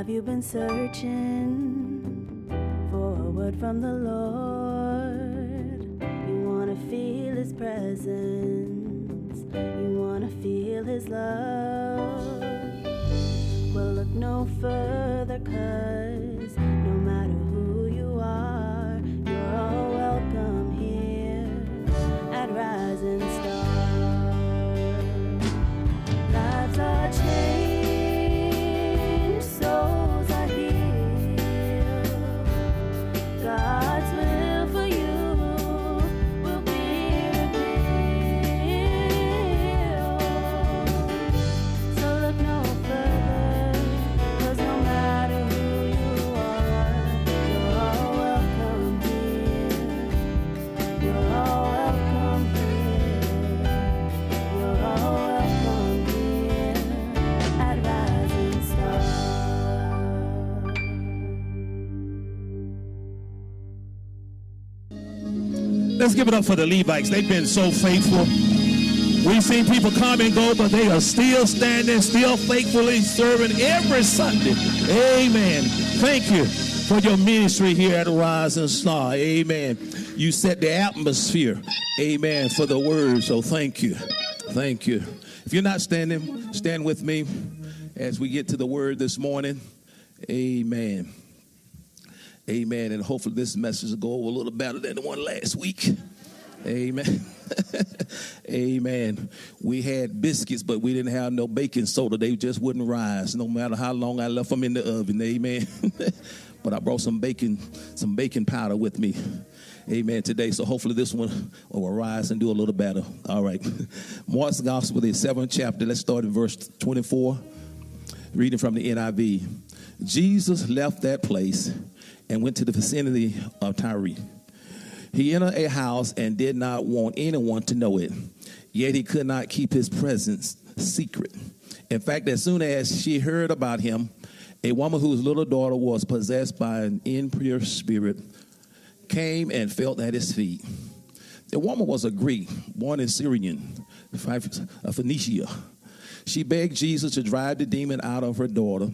Have you been searching for a word from the Lord? You want to feel His presence, you want to feel His love. Well, look no further, cause Let's give it up for the Levites. They've been so faithful. We've seen people come and go, but they are still standing, still faithfully serving every Sunday. Amen. Thank you for your ministry here at Rising Star. Amen. You set the atmosphere. Amen. For the word. So thank you. Thank you. If you're not standing, stand with me as we get to the word this morning. Amen. Amen. And hopefully this message will go over a little better than the one last week. Amen. Amen. We had biscuits, but we didn't have no baking soda. They just wouldn't rise, no matter how long I left them in the oven. Amen. but I brought some baking, some baking powder with me. Amen. Today, so hopefully this one will rise and do a little better. All right. Mark's Gospel, the seventh chapter. Let's start in verse twenty-four. Reading from the NIV. Jesus left that place and went to the vicinity of Tyre. He entered a house and did not want anyone to know it, yet he could not keep his presence secret. In fact, as soon as she heard about him, a woman whose little daughter was possessed by an impure spirit came and fell at his feet. The woman was a Greek, born in Syrian, Phoenicia. She begged Jesus to drive the demon out of her daughter.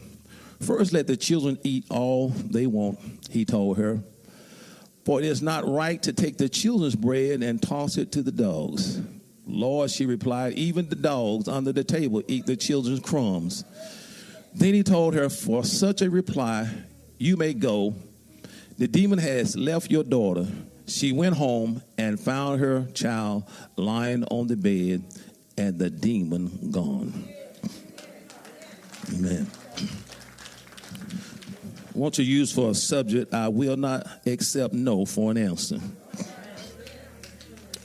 First, let the children eat all they want, he told her. For it is not right to take the children's bread and toss it to the dogs. Lord, she replied, even the dogs under the table eat the children's crumbs. Then he told her, For such a reply, you may go. The demon has left your daughter. She went home and found her child lying on the bed and the demon gone. Amen. Want to use for a subject, I will not accept no for an answer.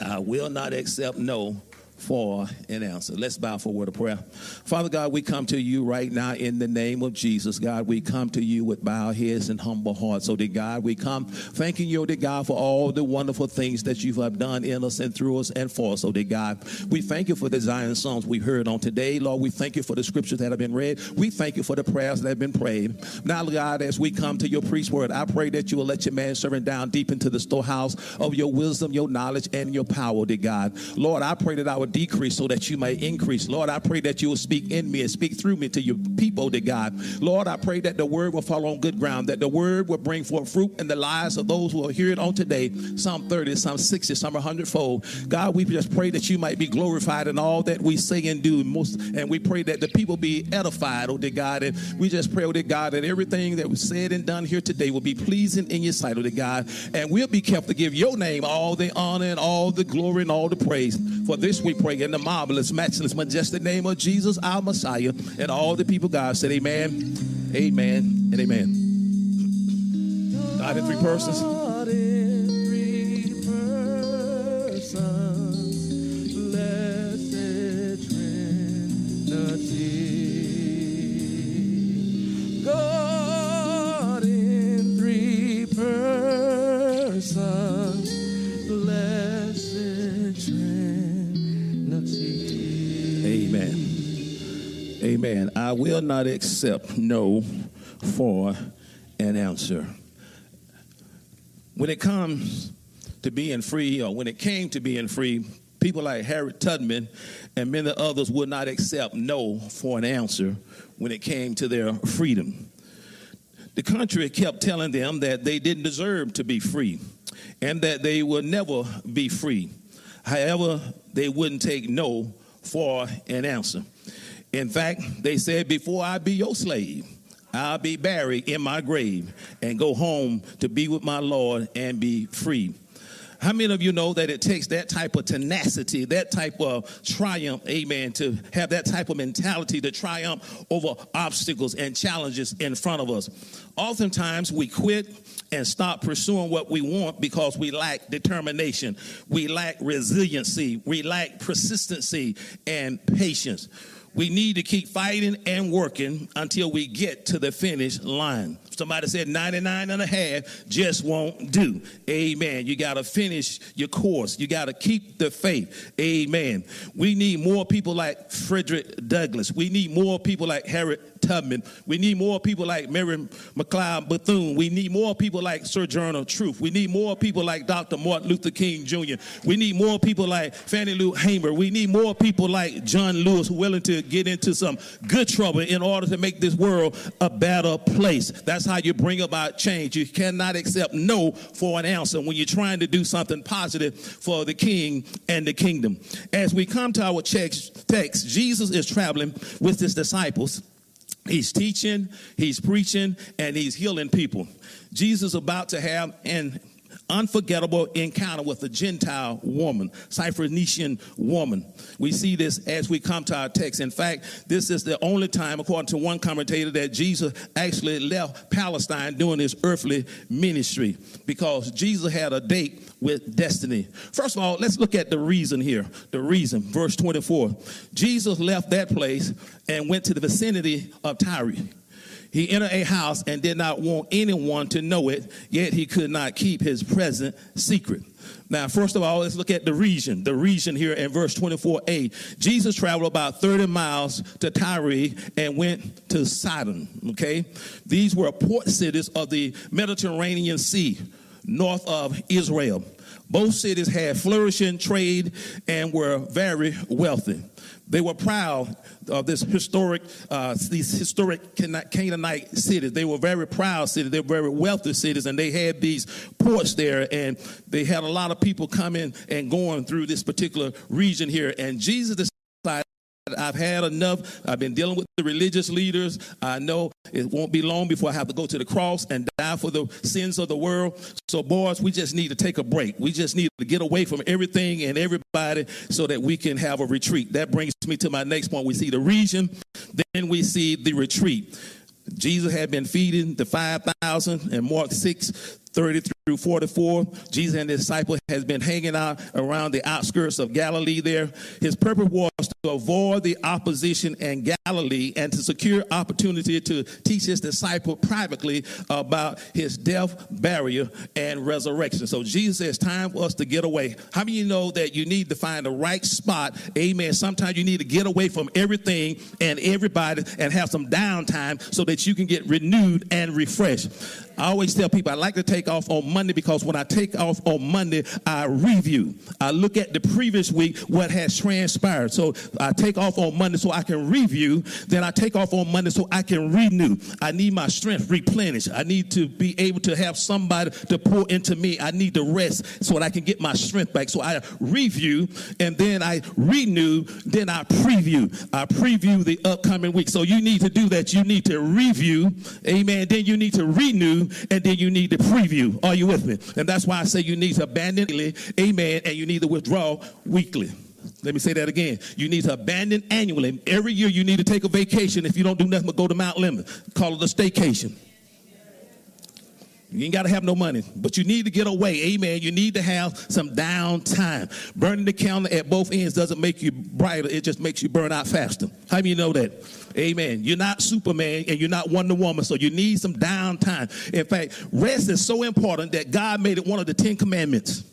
I will not accept no for an answer. Let's bow for a word of prayer. Father God, we come to you right now in the name of Jesus. God, we come to you with bowed heads and humble hearts. So, dear God, we come thanking you, dear God, for all the wonderful things that you have done in us and through us and for us. So, dear God, we thank you for the Zion songs we heard on today. Lord, we thank you for the scriptures that have been read. We thank you for the prayers that have been prayed. Now, God, as we come to your priest word, I pray that you will let your man servant down deep into the storehouse of your wisdom, your knowledge, and your power, dear God. Lord, I pray that I would decrease so that you may increase. Lord, I pray that you will speak in me and speak through me to your people, dear God. Lord, I pray that the word will fall on good ground, that the word will bring forth fruit in the lives of those who will hear it on today. Psalm 30, Psalm 60, Psalm 100 fold. God, we just pray that you might be glorified in all that we say and do. Most, and we pray that the people be edified, oh dear God. And we just pray, oh dear God, that everything that was said and done here today will be pleasing in your sight, oh dear God. And we'll be careful to give your name all the honor and all the glory and all the praise. For this we pray in the marvelous, matchless, majestic name of Jesus, our Messiah. And all the people, God said, Amen, Amen, and Amen. God in three persons. Amen. I will not accept no for an answer. When it comes to being free, or when it came to being free, people like Harriet Tubman and many others would not accept no for an answer when it came to their freedom. The country kept telling them that they didn't deserve to be free and that they would never be free. However, they wouldn't take no for an answer. In fact, they said, Before I be your slave, I'll be buried in my grave and go home to be with my Lord and be free. How many of you know that it takes that type of tenacity, that type of triumph, amen, to have that type of mentality to triumph over obstacles and challenges in front of us? Oftentimes we quit and stop pursuing what we want because we lack determination, we lack resiliency, we lack persistency and patience. We need to keep fighting and working until we get to the finish line. Somebody said 99 and a half just won't do. Amen. You got to finish your course. You got to keep the faith. Amen. We need more people like Frederick Douglass. We need more people like Harriet Tubman. We need more people like Mary McLeod Bethune. We need more people like Sir Sojourner Truth. We need more people like Dr. Martin Luther King Jr. We need more people like Fannie Lou Hamer. We need more people like John Lewis willing to get into some good trouble in order to make this world a better place. That's how you bring about change. You cannot accept no for an answer when you're trying to do something positive for the king and the kingdom. As we come to our text, Jesus is traveling with his disciples. He's teaching, he's preaching, and he's healing people. Jesus about to have an unforgettable encounter with a Gentile woman, Syrophoenician woman. We see this as we come to our text. In fact, this is the only time, according to one commentator, that Jesus actually left Palestine during his earthly ministry because Jesus had a date with destiny. First of all, let's look at the reason here. The reason, verse 24. Jesus left that place and went to the vicinity of Tyre. He entered a house and did not want anyone to know it, yet he could not keep his present secret. Now, first of all, let's look at the region. The region here in verse 24a. Jesus traveled about 30 miles to Tyre and went to Sidon. Okay? These were port cities of the Mediterranean Sea, north of Israel. Both cities had flourishing trade and were very wealthy. They were proud of this historic, uh, these historic Canaanite cities. They were very proud cities. They were very wealthy cities, and they had these ports there, and they had a lot of people coming and going through this particular region here. And Jesus decided I've had enough. I've been dealing with the religious leaders. I know it won't be long before I have to go to the cross and die for the sins of the world. So, boys, we just need to take a break. We just need to get away from everything and everybody so that we can have a retreat. That brings me to my next point. We see the region, then we see the retreat. Jesus had been feeding the 5,000 in Mark 6 30 through 44. Jesus and his disciple has been hanging out around the outskirts of Galilee there. His purpose was to avoid the opposition in Galilee and to secure opportunity to teach his disciple privately about his death, burial, and resurrection. So Jesus says, time for us to get away. How many you know that you need to find the right spot? Amen. Sometimes you need to get away from everything and everybody and have some downtime so that you can get renewed and refreshed. I always tell people I like to take off on Monday because when I take off on Monday, I review. I look at the previous week, what has transpired. So I take off on Monday so I can review. Then I take off on Monday so I can renew. I need my strength replenished. I need to be able to have somebody to pour into me. I need to rest so that I can get my strength back. So I review and then I renew. Then I preview. I preview the upcoming week. So you need to do that. You need to review. Amen. Then you need to renew and then you need to preview. Are you with me? And that's why I say you need to abandon. Amen. And you need to withdraw weekly. Let me say that again. You need to abandon annually. Every year you need to take a vacation. If you don't do nothing but go to Mount Lemmon, call it a staycation. You ain't got to have no money, but you need to get away. Amen. You need to have some downtime. Burning the candle at both ends doesn't make you brighter, it just makes you burn out faster. How do you know that? Amen. You're not Superman and you're not Wonder Woman, so you need some downtime. In fact, rest is so important that God made it one of the Ten Commandments.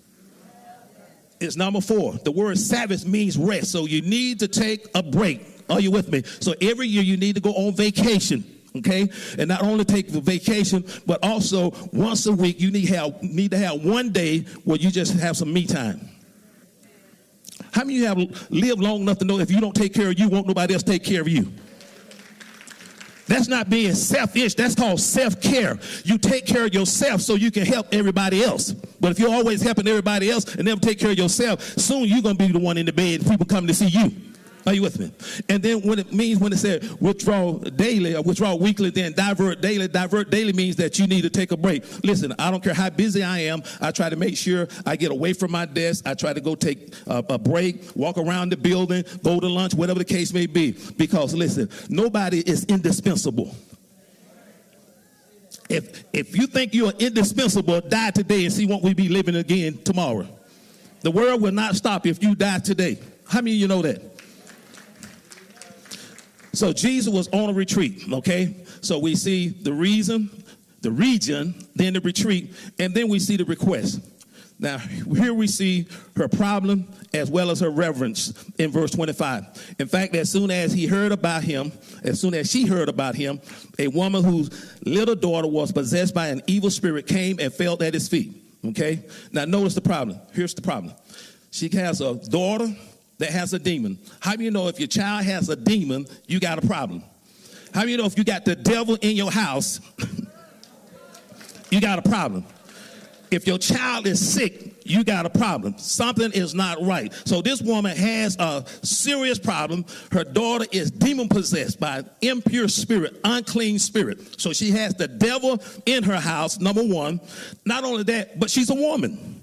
It's number four. The word Sabbath means rest, so you need to take a break. Are you with me? So every year you need to go on vacation okay and not only take the vacation but also once a week you need have need to have one day where you just have some me time how many of you have lived long enough to know if you don't take care of you won't nobody else take care of you That's not being selfish. That's called self care. You take care of yourself so you can help everybody else. But if you're always helping everybody else and never take care of yourself, soon you're going to be the one in the bed. People come to see you. Are you with me? And then when it means when it said withdraw daily or withdraw weekly, then divert daily. Divert daily means that you need to take a break. Listen, I don't care how busy I am. I try to make sure I get away from my desk. I try to go take a, a break, walk around the building, go to lunch, whatever the case may be. Because listen, nobody is indispensable. If if you think you're indispensable, die today and see what we be living again tomorrow. The world will not stop if you die today. How many of you know that? So Jesus was on a retreat, okay? So we see the reason, the region, then the retreat, and then we see the request. Now, here we see her problem as well as her reverence in verse 25. In fact, as soon as he heard about him, as soon as she heard about him, a woman whose little daughter was possessed by an evil spirit came and fell at his feet. Okay? Now, notice the problem. Here's the problem. She has a daughter that has a demon. How do you know if your child has a demon, you got a problem? How do you know if you got the devil in your house, you got a problem? If your child is sick, you got a problem. Something is not right. So this woman has a serious problem. Her daughter is demon possessed by an impure spirit, unclean spirit. So she has the devil in her house, number one. Not only that, but she's a woman.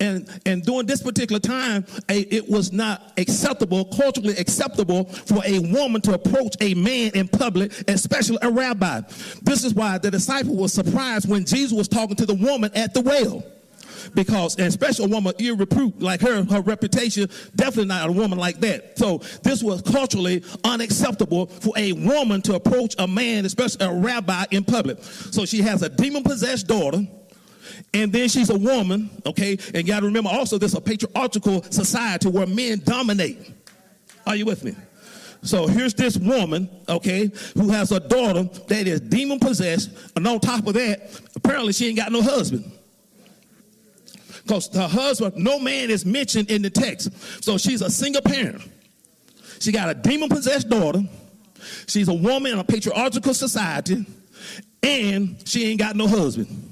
And, and during this particular time, it was not acceptable, culturally acceptable, for a woman to approach a man in public, especially a rabbi. This is why the disciple was surprised when Jesus was talking to the woman at the well because, and especially a woman repute like her, her reputation, definitely not a woman like that. So this was culturally unacceptable for a woman to approach a man, especially a rabbi in public. So she has a demon possessed daughter and then she's a woman, okay? And you got to remember also, this is a patriarchal society where men dominate. Are you with me? So here's this woman, okay, who has a daughter that is demon possessed. And on top of that, apparently she ain't got no husband. Because her husband, no man is mentioned in the text. So she's a single parent. She got a demon possessed daughter. She's a woman in a patriarchal society. And she ain't got no husband.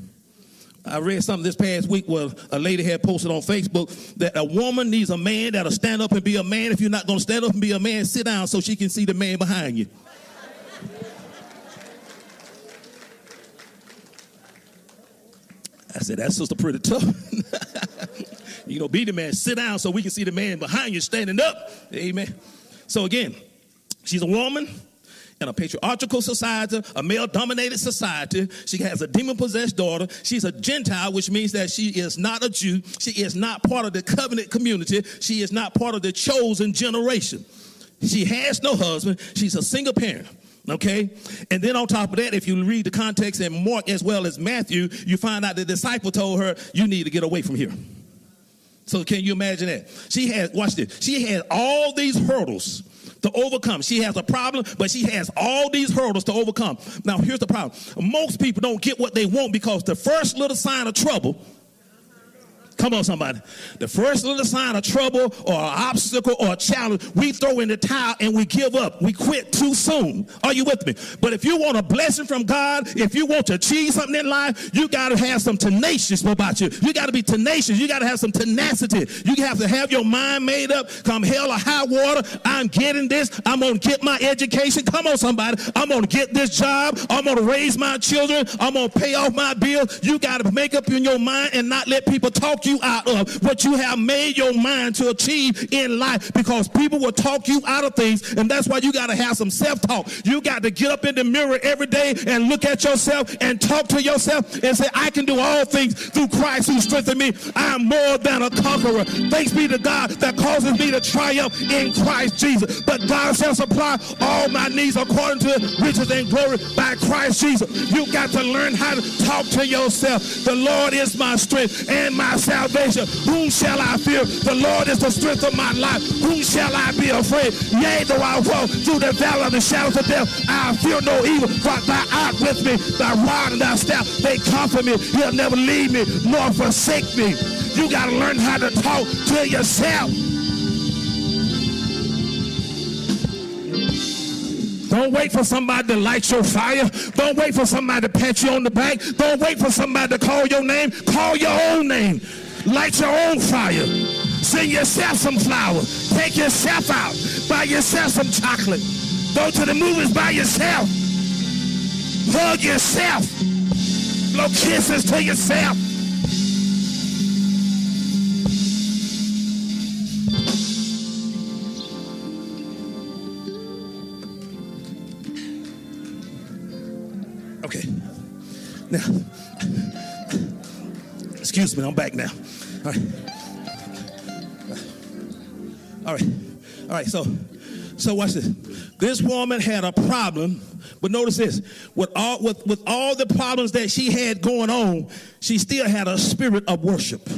I read something this past week where a lady had posted on Facebook that a woman needs a man that'll stand up and be a man. If you're not going to stand up and be a man, sit down so she can see the man behind you. I said, that's just a pretty tough. you know, be the man, sit down so we can see the man behind you standing up. Amen. So again, she's a woman in a patriarchal society, a male dominated society. She has a demon possessed daughter. She's a Gentile, which means that she is not a Jew. She is not part of the covenant community. She is not part of the chosen generation. She has no husband. She's a single parent. Okay? And then on top of that, if you read the context in Mark as well as Matthew, you find out the disciple told her, You need to get away from here. So can you imagine that? She had, watch this, she had all these hurdles to overcome. She has a problem, but she has all these hurdles to overcome. Now, here's the problem most people don't get what they want because the first little sign of trouble Come on, somebody. The first little sign of trouble or obstacle or challenge, we throw in the towel and we give up. We quit too soon. Are you with me? But if you want a blessing from God, if you want to achieve something in life, you got to have some tenacious about you. You got to be tenacious. You got to have some tenacity. You have to have your mind made up. Come hell or high water, I'm getting this. I'm going to get my education. Come on, somebody. I'm going to get this job. I'm going to raise my children. I'm going to pay off my bills. You got to make up in your mind and not let people talk you you out of what you have made your mind to achieve in life because people will talk you out of things. And that's why you got to have some self talk. You got to get up in the mirror every day and look at yourself and talk to yourself and say, I can do all things through Christ who strengthens me. I am more than a conqueror. Thanks be to God that causes me to triumph in Christ Jesus. But God shall supply all my needs according to riches and glory by Christ Jesus. You got to learn how to talk to yourself. The Lord is my strength and my salvation salvation. Whom shall I fear? The Lord is the strength of my life. Whom shall I be afraid? Yea, though I walk through the valley of the shadows of death, I fear no evil, for thou art with me. Thy rod and thy staff, they comfort me. You'll never leave me nor forsake me. You got to learn how to talk to yourself. Don't wait for somebody to light your fire. Don't wait for somebody to pat you on the back. Don't wait for somebody to call your name. Call your own name. Light your own fire. Send yourself some flowers. Take yourself out. Buy yourself some chocolate. Go to the movies by yourself. Hug yourself. Blow kisses to yourself. Okay. Now, excuse me, I'm back now. All right. All right. All right. So, so watch this. This woman had a problem, but notice this: with all with with all the problems that she had going on, she still had a spirit of worship.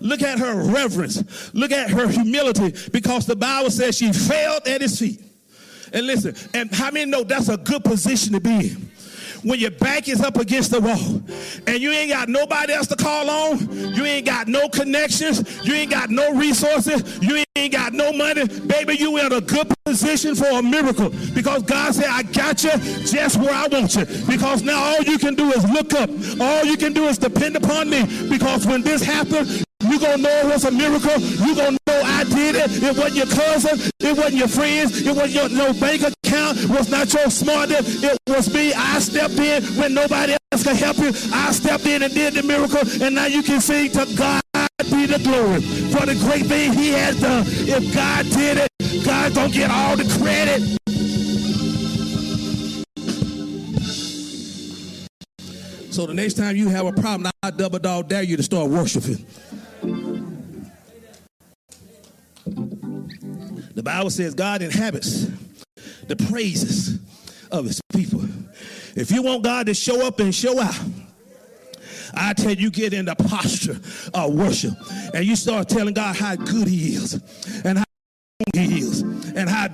Look at her reverence. Look at her humility, because the Bible says she fell at his feet. And listen, and how many know that's a good position to be in? When your back is up against the wall and you ain't got nobody else to call on, you ain't got no connections, you ain't got no resources, you ain't got no money, baby, you in a good position for a miracle. Because God said, I got you just where I want you. Because now all you can do is look up, all you can do is depend upon me. Because when this happens, you gonna know it was a miracle. You gonna know I did it. It wasn't your cousin. It wasn't your friends. It wasn't your no bank account. It was not your smartness. It was me. I stepped in when nobody else could help you. I stepped in and did the miracle. And now you can sing to God be the glory for the great thing he has done. If God did it, God don't get all the credit. So the next time you have a problem, I double dog dare you to start worshiping. The Bible says God inhabits the praises of his people. If you want God to show up and show out, I tell you, get in the posture of worship and you start telling God how good he is and how he is and how,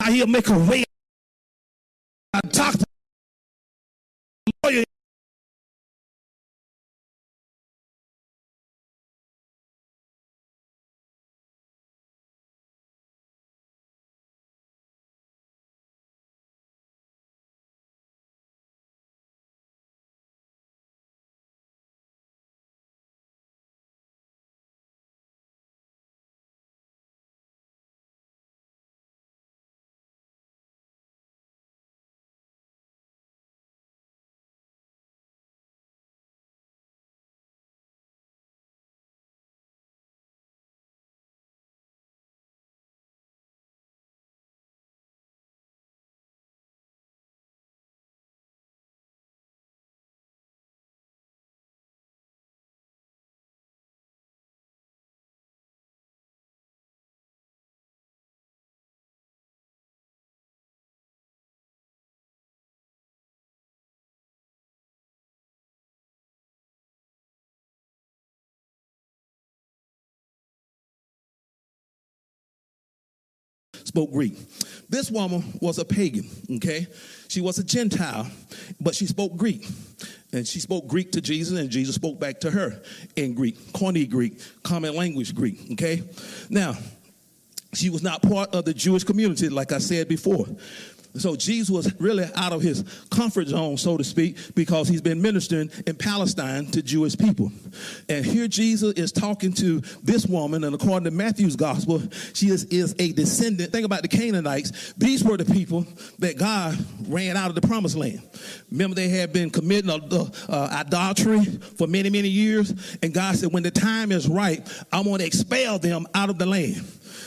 how he'll make a way. I talk spoke Greek. This woman was a pagan, okay? She was a Gentile, but she spoke Greek. And she spoke Greek to Jesus, and Jesus spoke back to her in Greek, Koine Greek, common language Greek, okay? Now, she was not part of the Jewish community, like I said before. So Jesus was really out of his comfort zone, so to speak, because he's been ministering in Palestine to Jewish people. And here Jesus is talking to this woman, and according to Matthew's gospel, she is, is a descendant. Think about the Canaanites. These were the people that God ran out of the promised land. Remember, they had been committing uh, uh, idolatry for many, many years. And God said, when the time is right, I'm going to expel them out of the land.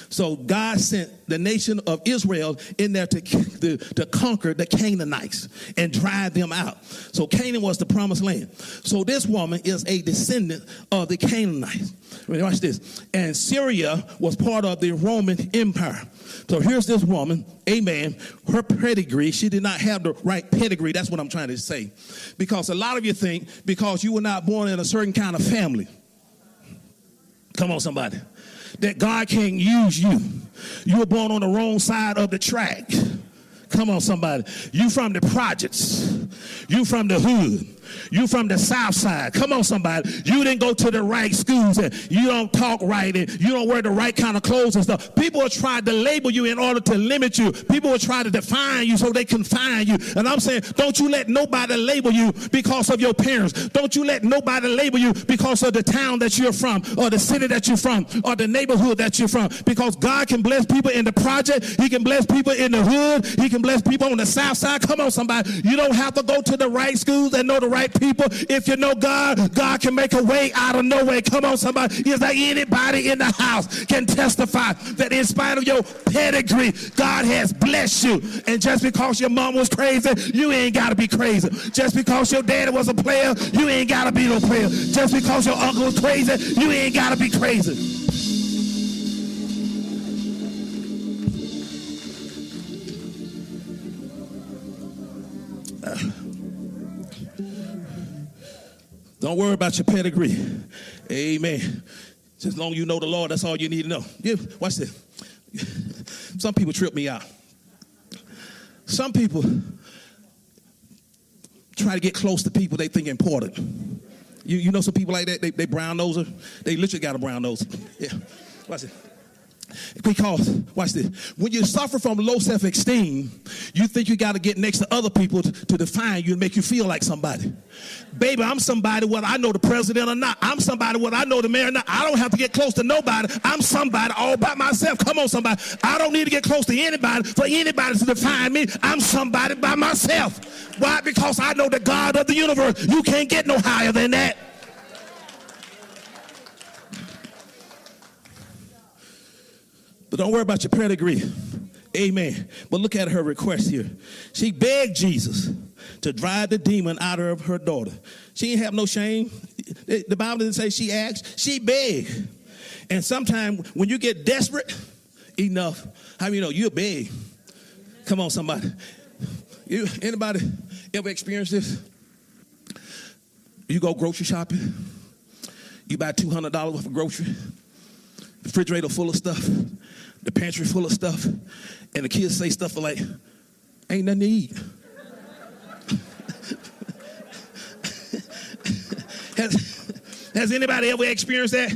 So God sent the nation of Israel in there to, to, to, conquer the Canaanites and drive them out. So Canaan was the promised land. So this woman is a descendant of the Canaanites. Watch this. And Syria was part of the Roman Empire. So here's this woman, amen. Her pedigree, she did not have the right pedigree. That's what I'm trying to say. Because a lot of you think because you were not born in a certain kind of family. Come on, somebody that God can't use you. You were born on the wrong side of the track. Come on, somebody. You from the projects. You from the hood. You from the south side. Come on, somebody. You didn't go to the right schools and you don't talk right and you don't wear the right kind of clothes and stuff. People will try to label you in order to limit you. People will try to define you so they confine you. And I'm saying, don't you let nobody label you because of your parents. Don't you let nobody label you because of the town that you're from or the city that you're from or the neighborhood that you're from. Because God can bless people in the project. He can bless people in the hood. He can bless people on the south side. Come on, somebody. You don't have to go to the right schools and know the right people. If you know God, God can make a way out of no way. Come on, somebody. Is there anybody in the house can testify that in spite of your pedigree, God has blessed you. And just because your mom was crazy, you ain't got to be crazy. Just because your daddy was a player, you ain't got to be no player. Just because your uncle was crazy, you ain't got to be crazy. Uh. Don't worry about your pedigree. Amen. Just as long as you know the Lord, that's all you need to know. Yeah, watch this. Some people trip me out. Some people try to get close to people they think important. You, you know some people like that? They, they brown noser. They literally got a brown nose. Yeah. Watch it. Because, watch this, when you suffer from low self esteem, you think you got to get next to other people to, to, define you and make you feel like somebody. Baby, I'm somebody whether I know the president or not. I'm somebody whether I know the mayor or not. I don't have to get close to nobody. I'm somebody all by myself. Come on, somebody. I don't need to get close to anybody for anybody to define me. I'm somebody by myself. Why? Because I know the God of the universe. You can't get no higher than that. Don't worry about your pedigree. Amen. But look at her request here. She begged Jesus to drive the demon out of her daughter. She didn't have no shame. The Bible didn't say she asked, she begged. And sometimes when you get desperate enough, how you know you beg? Come on, somebody. You anybody ever experienced this? You go grocery shopping, you buy $200 worth of grocery, refrigerator full of stuff the pantry full of stuff, and the kids say stuff like, ain't nothing to eat. has, has anybody ever experienced that?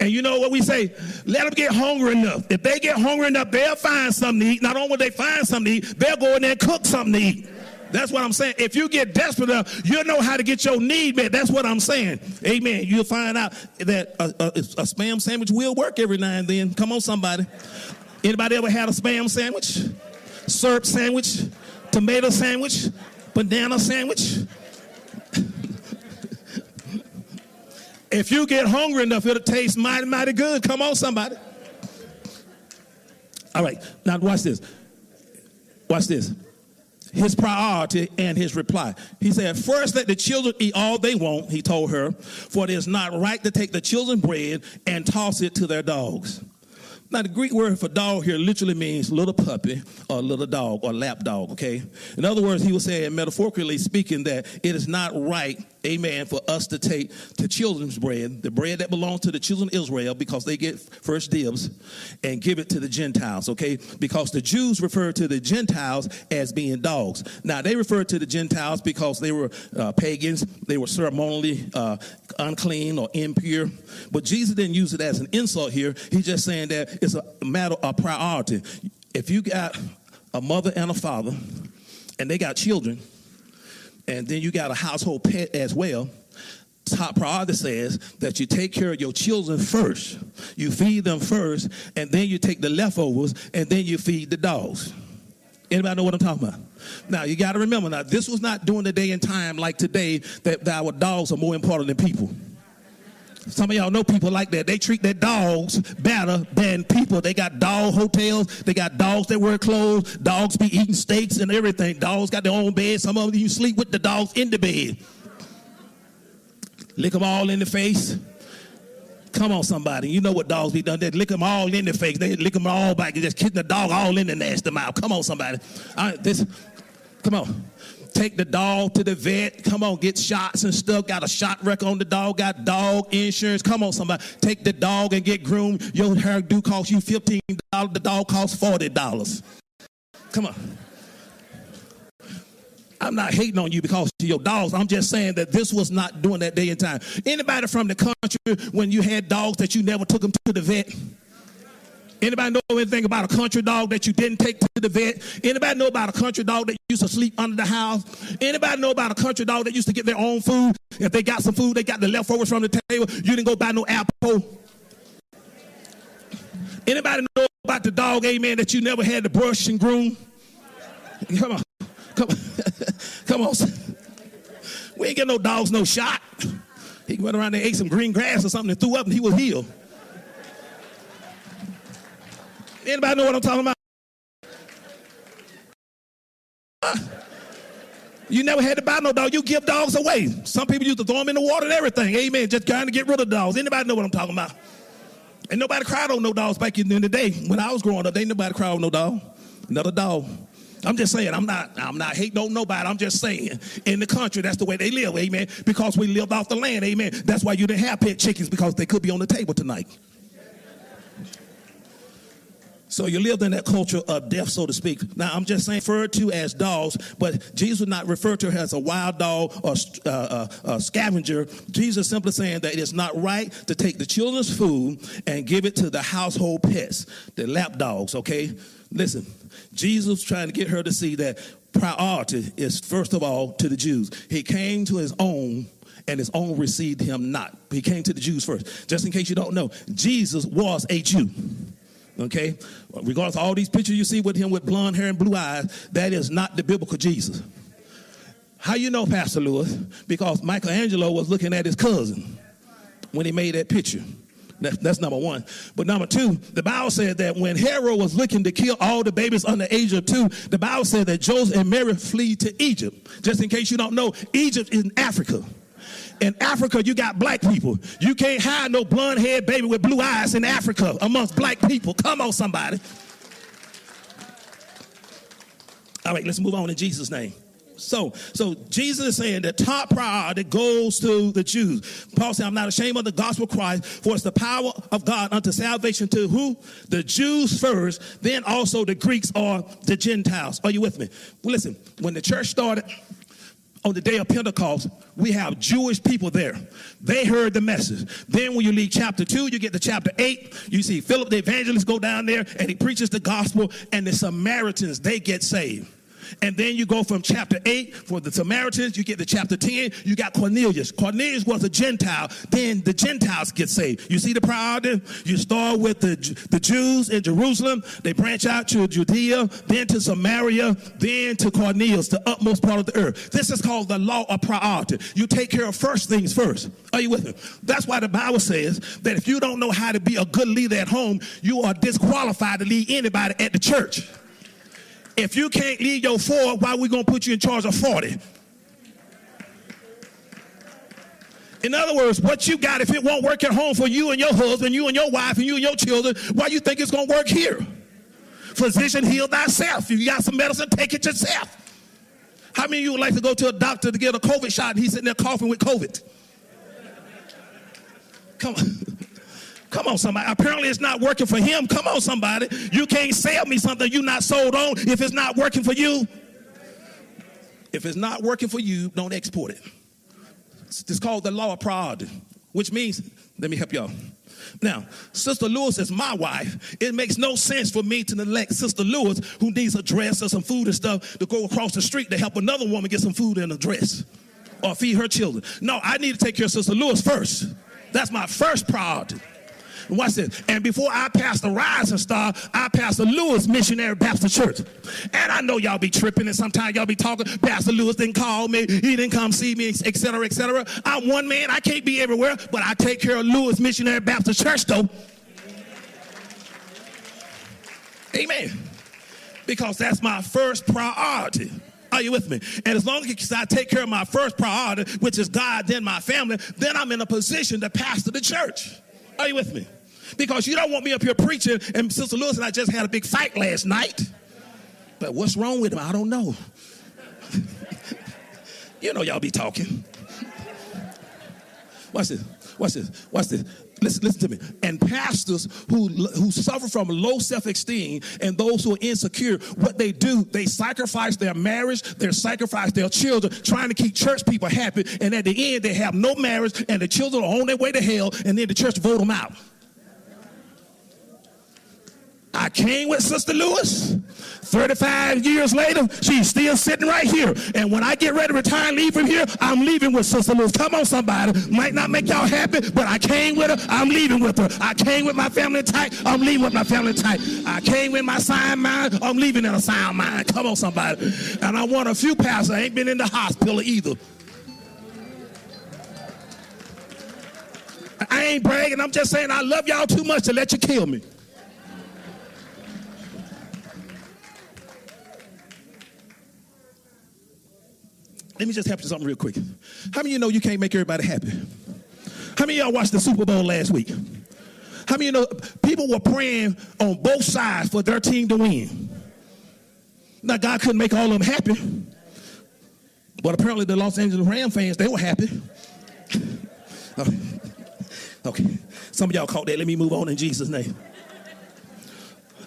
And you know what we say? Let them get hungry enough. If they get hungry enough, they'll find something to eat. Not only will they find something to eat, they'll go in there and cook something to eat. That's what I'm saying. If you get desperate enough, you'll know how to get your need met. That's what I'm saying. Amen. You'll find out that a, a, a spam sandwich will work every now and then. Come on, somebody. Anybody ever had a spam sandwich? Syrup sandwich? Tomato sandwich? Banana sandwich? if you get hungry enough, it'll taste mighty, mighty good. Come on, somebody. All right, now watch this. Watch this his priority and his reply. He said, First, let the children eat all they want, he told her, for it is not right to take the children's bread and toss it to their dogs. Now, the Greek word for dog here literally means little puppy or little dog or lap dog, okay? In other words, he was saying, metaphorically speaking, that it is not right amen, for us to take the children's bread, the bread that belongs to the children of Israel, because they get first dibs, and give it to the Gentiles, okay? Because the Jews refer to the Gentiles as being dogs. Now, they refer to the Gentiles because they were uh, pagans, they were ceremonially uh, unclean or impure. But Jesus didn't use it as an insult here. He's just saying that it's a matter of priority. If you got a mother and a father, and they got children, and then you got a household pet as well. Top priority says that you take care of your children first. You feed them first, and then you take the leftovers, and then you feed the dogs. Anybody know what I'm talking about? Now you got to remember now this was not during the day and time like today that, that our dogs are more important than people. Some of y'all know people like that. They treat their dogs better than people. They got dog hotels. They got dogs that wear clothes. Dogs be eating steaks and everything. Dogs got their own bed. Some of them you sleep with the dogs in the bed. Lick them all in the face. Come on, somebody. You know what dogs be done. They lick them all in the face. They lick them all back. They just kick the dog all in the nasty mouth. Come on, somebody. I, this, come on take the dog to the vet. Come on, get shots and stuff. Got a shot record on the dog. Got dog insurance. Come on, somebody. Take the dog and get groomed. Your hair do cost you $15. The dog costs $40. Come on. I'm not hating on you because of your dogs. I'm just saying that this was not during that day and time. Anybody from the country when you had dogs that you never took them to the vet? Anybody know anything about a country dog that you didn't take to the vet? Anybody know about a country dog that used to sleep under the house? Anybody know about a country dog that used to get their own food? If they got some food, they got the leftovers from the table. You didn't go buy no Alpo. Anybody know about the dog, amen, that you never had to brush and groom? Come on. Come on. Come on. We ain't get no dogs no shot. He went around there, ate some green grass or something and threw up and he was healed. Anybody know what I'm talking about? You never had to buy no dog. You give dogs away. Some people used to throw them in the water and everything. Amen. Just trying to get rid of dogs. Anybody know what I'm talking about? And nobody cried on no dogs back in the day. When I was growing up, ain't nobody cried on no dog. Another dog. I'm just saying, I'm not, I'm not hating on nobody. I'm just saying, in the country, that's the way they live, amen. Because we lived off the land, amen. That's why you didn't have pet chickens because they could be on the table tonight. So you lived in that culture of death, so to speak. Now, I'm just saying, referred to as dogs, but Jesus would not refer to her as a wild dog or uh, uh, a scavenger. Jesus simply saying that it's not right to take the children's food and give it to the household pets, the lap dogs, okay? Listen, Jesus trying to get her to see that priority is, first of all, to the Jews. He came to his own and his own received him not. He came to the Jews first. Just in case you don't know, Jesus was a Jew. Okay? Regardless of all these pictures you see with him with blonde hair and blue eyes, that is not the biblical Jesus. How you know, Pastor Lewis? Because Michelangelo was looking at his cousin when he made that picture. That's number one. But number two, the Bible said that when Herod was looking to kill all the babies under the age of two, the Bible said that Joseph and Mary flee to Egypt. Just in case you don't know, Egypt is in Africa. In Africa, you got black people. You can't hide no blonde haired baby with blue eyes in Africa amongst black people. Come on, somebody. All right, let's move on in Jesus' name. So, so Jesus is saying the top priority goes to the Jews. Paul said, I'm not ashamed of the gospel of Christ, for it's the power of God unto salvation to who? The Jews first, then also the Greeks or the Gentiles. Are you with me? Well, listen, when the church started, on the day of Pentecost, we have Jewish people there. They heard the message. Then when you leave chapter 2, you get to chapter 8, you see Philip the evangelist go down there and he preaches the gospel and the Samaritans, they get saved. And then you go from chapter 8 for the Samaritans, you get to chapter 10, you got Cornelius. Cornelius was a Gentile. Then the Gentiles get saved. You see the priority? You start with the, the Jews in Jerusalem, they branch out to Judea, then to Samaria, then to Cornelius, the utmost part of the earth. This is called the law of priority. You take care of first things first. Are you with me? That's why the Bible says that if you don't know how to be a good leader at home, you are disqualified to lead anybody at the church. If you can't lead your four, why we going to put you in charge of 40? In other words, what you got, if it won't work at home for you and your husband, you and your wife, and you and your children, why you think it's going to work here? Physician, heal thyself. If you got some medicine, take it yourself. How many of you would like to go to a doctor to get a COVID shot and he's sitting there coughing with COVID? Come on. Come on, somebody. Apparently, it's not working for him. Come on, somebody. You can't sell me something you're not sold on if it's not working for you. If it's not working for you, don't export it. It's called the law of priority, which means, let me help y'all. Now, Sister Lewis is my wife. It makes no sense for me to neglect Sister Lewis, who needs a dress or some food and stuff, to go across the street to help another woman get some food and a dress or feed her children. No, I need to take care of Sister Lewis first. That's my first priority. Watch this. And before I passed the Rising Star, I passed the Lewis Missionary Baptist Church. And I know y'all be tripping, and sometimes y'all be talking. Pastor Lewis didn't call me, he didn't come see me, etc., etc. I'm one man, I can't be everywhere, but I take care of Lewis Missionary Baptist Church, though. Amen. Because that's my first priority. Are you with me? And as long as I take care of my first priority, which is God, then my family, then I'm in a position to pastor the church. Are you with me? Because you don't want me up here preaching, and Sister Lewis and I just had a big fight last night. But what's wrong with him? I don't know. you know, y'all be talking. Watch this. Watch this. Watch this. Listen, listen to me. And pastors who who suffer from low self-esteem and those who are insecure, what they do, they sacrifice their marriage, they sacrifice their children, trying to keep church people happy. And at the end, they have no marriage, and the children are on their way to hell, and then the church vote them out. I came with Sister Lewis. 35 years later, she's still sitting right here. And when I get ready to retire and leave from here, I'm leaving with Sister Lewis. Come on, somebody. Might not make y'all happy, but I came with her. I'm leaving with her. I came with my family tight. I'm leaving with my family tight. I came with my sound mind. I'm leaving in a sound mind. Come on, somebody. And I want a few pastors. I ain't been in the hospital either. I ain't bragging. I'm just saying I love y'all too much to let you kill me. Let me just help you something real quick. How many of you know you can't make everybody happy? How many of y'all watched the Super Bowl last week? How many of you know people were praying on both sides for their team to win? Now, God couldn't make all of them happy, but apparently the Los Angeles Ram fans, they were happy. Okay, some of y'all caught that. Let me move on in Jesus' name.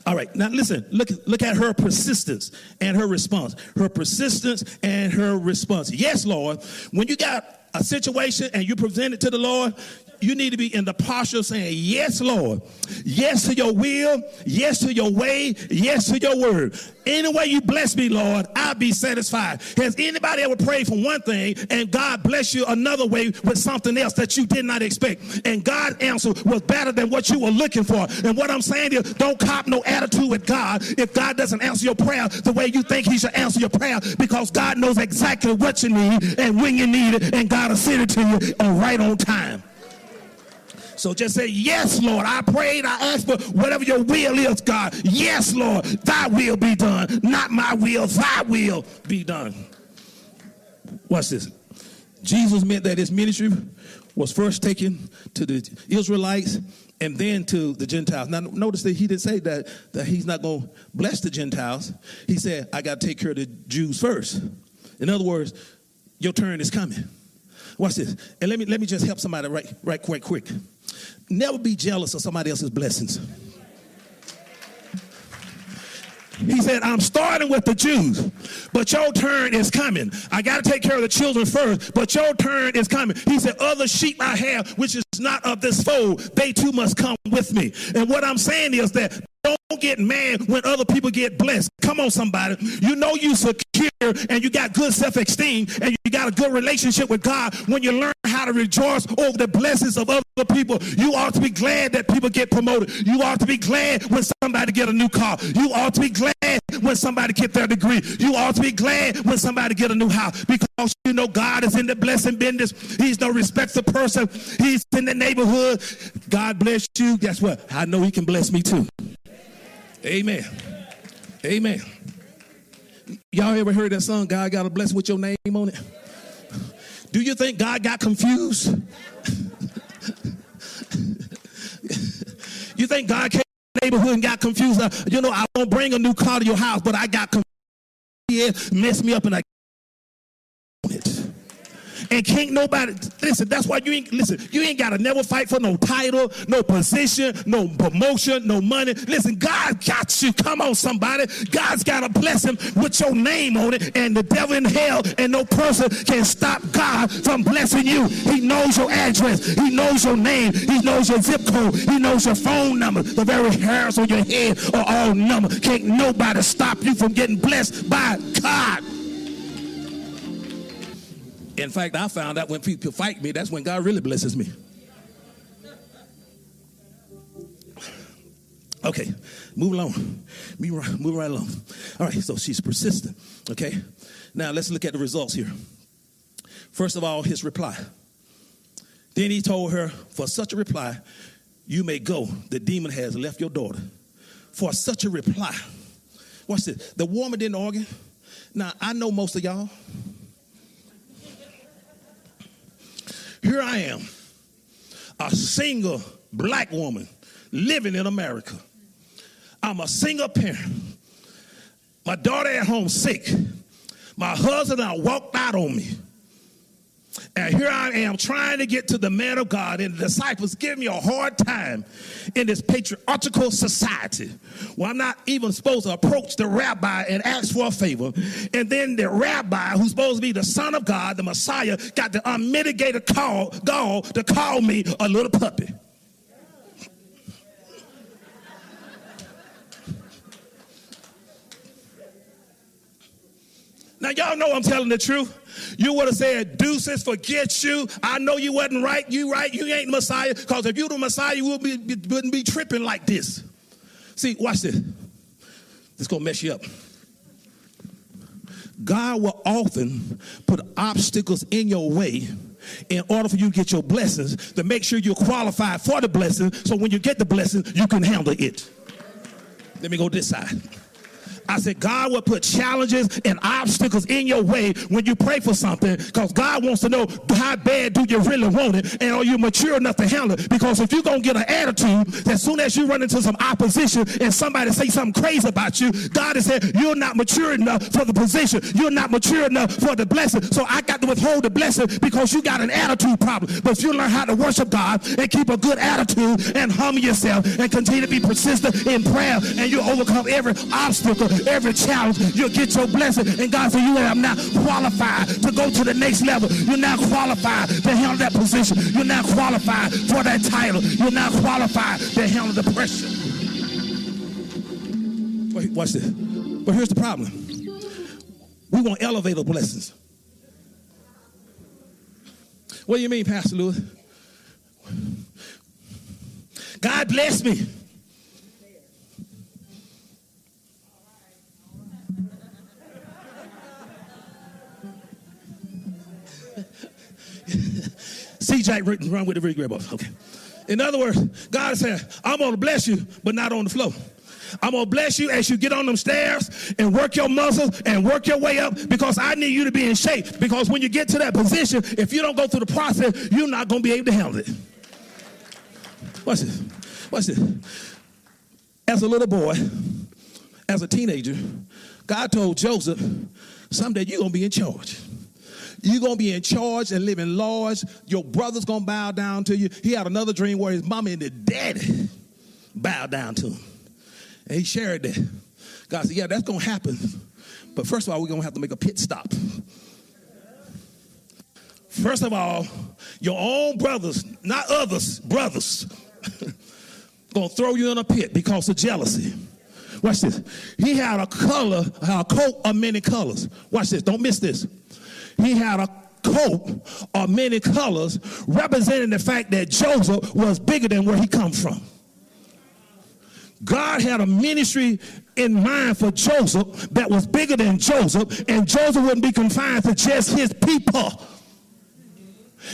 All right, now listen, look, look at her persistence and her response. Her persistence and her response. Yes, Lord, when you got a situation and you present it to the Lord, you need to be in the posture of saying, Yes, Lord. Yes to your will. Yes to your way. Yes to your word. Any way you bless me, Lord, I'll be satisfied. Has anybody ever prayed for one thing and God bless you another way with something else that you did not expect? And God's answer was better than what you were looking for. And what I'm saying is, don't cop no attitude with God if God doesn't answer your prayer the way you think He should answer your prayer because God knows exactly what you need and when you need it, and God will send it to you right on time. So just say, Yes, Lord. I prayed, I asked for whatever your will is, God. Yes, Lord. Thy will be done. Not my will, thy will be done. Watch this. Jesus meant that his ministry was first taken to the Israelites and then to the Gentiles. Now, notice that he didn't say that, that he's not going to bless the Gentiles. He said, I got to take care of the Jews first. In other words, your turn is coming. Watch this. And let me, let me just help somebody right, right quick, quick. Never be jealous of somebody else's blessings. He said, I'm starting with the Jews, but your turn is coming. I got to take care of the children first, but your turn is coming. He said, Other sheep I have, which is not of this fold, they too must come with me. And what I'm saying is that don't get mad when other people get blessed. Come on, somebody. You know you secure and you got good self-esteem and you got a good relationship with God. When you learn how to rejoice over the blessings of other people, you ought to be glad that people get promoted. You ought to be glad when somebody get a new car. You ought to be glad when somebody get their degree. You ought to be glad when somebody get a new house because you know God is in the blessing business. He's no respecter person. He's in the neighborhood. God bless you. Guess what? I know he can bless me too. Amen. Amen. Y'all ever heard that song, God got a blessing with your name on it? Do you think God got confused? you think God came to the neighborhood and got confused? Uh, you know, I won't bring a new car to your house, but I got confused. Yeah, messed me up and I it. And can't nobody listen. That's why you ain't listen. You ain't gotta never fight for no title, no position, no promotion, no money. Listen, God got you. Come on, somebody. God's gotta bless him with your name on it, and the devil in hell and no person can stop God from blessing you. He knows your address. He knows your name. He knows your zip code. He knows your phone number. The very hairs on your head are all number. Can't nobody stop you from getting blessed by God. In fact, I found out when people fight me, that's when God really blesses me. Okay, move along. Move right, along. All right, so she's persistent. Okay, now let's look at the results here. First of all, his reply. Then he told her, For such a reply, you may go. The demon has left your daughter. For such a reply. Watch this. The woman didn't argue. Now, I know most of y'all. Here I am, a single black woman living in America. I'm a single parent. My daughter at home sick. My husband I walked out on me. And here I am trying to get to the man of God, and the disciples give me a hard time in this patriarchal society where I'm not even supposed to approach the rabbi and ask for a favor. And then the rabbi, who's supposed to be the son of God, the Messiah, got the unmitigated call, gall to call me a little puppy. Now, y'all know I'm telling the truth. You would have said, deuces, forget you. I know you wasn't right. You right. You ain't Messiah. Because if you the Messiah, you would be, wouldn't be tripping like this. See, watch this. This going to mess you up. God will often put obstacles in your way in order for you to get your blessings to make sure you're qualified for the blessing so when you get the blessing, you can handle it. Let me go this side. I said, God will put challenges and obstacles in your way when you pray for something because God wants to know how bad do you really want it and are you mature enough to handle it? Because if you're going to get an attitude, as soon as you run into some opposition and somebody say something crazy about you, God has said, you're not mature enough for the position. You're not mature enough for the blessing. So I got to withhold the blessing because you got an attitude problem. But if you learn how to worship God and keep a good attitude and humble yourself and continue to be persistent in prayer and you overcome every obstacle every challenge, you'll get your blessing. And God said, You are not qualified to go to the next level. You're not qualified to handle that position. You're not qualified for that title. You're not qualified to handle the pressure. Watch this. But here's the problem. We want elevator blessings. What do you mean, Pastor Lewis? God bless me. See Jack run with the Rick Rebels. Okay. In other words, God said, I'm going to bless you, but not on the floor. I'm going to bless you as you get on them stairs and work your muscles and work your way up because I need you to be in shape. Because when you get to that position, if you don't go through the process, you're not going to be able to handle it. Watch this. Watch this. As a little boy, as a teenager, God told Joseph, someday you're going to be in charge. You're going to be in charge and living large. Your brother's going to bow down to you. He had another dream where his mama and his daddy bowed down to him. And he shared that. God said, Yeah, that's going to happen. But first of all, we're going to have to make a pit stop. First of all, your own brothers, not others, brothers, going to throw you in a pit because of jealousy. Watch this. He had a color, a coat of many colors. Watch this. Don't miss this. He had a coat of many colors representing the fact that Joseph was bigger than where he come from. God had a ministry in mind for Joseph that was bigger than Joseph, and Joseph wouldn't be confined to just his people.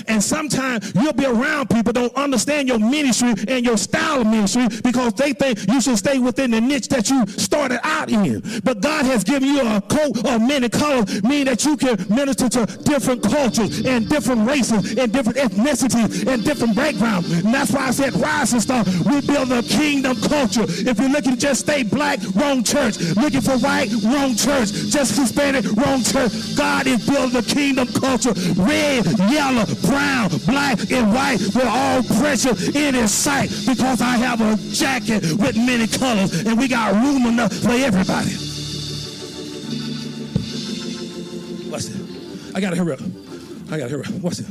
And sometimes you'll be around people don't understand your ministry and your style of ministry because they think you should stay within the niche that you started out in. But God has given you a coat of many colors, meaning that you can minister to different cultures and different races and different ethnicities and different backgrounds. And that's why I said Rising Star. We build a kingdom culture. If you're looking to just stay black, wrong church. Looking for white, wrong church. Just Hispanic, wrong church. God is building a kingdom culture. Red, yellow, brown, black, and white with all pressure in his sight because I have a jacket with many colors and we got room enough for everybody. What's it? I gotta hurry up. I gotta hurry up. What's it?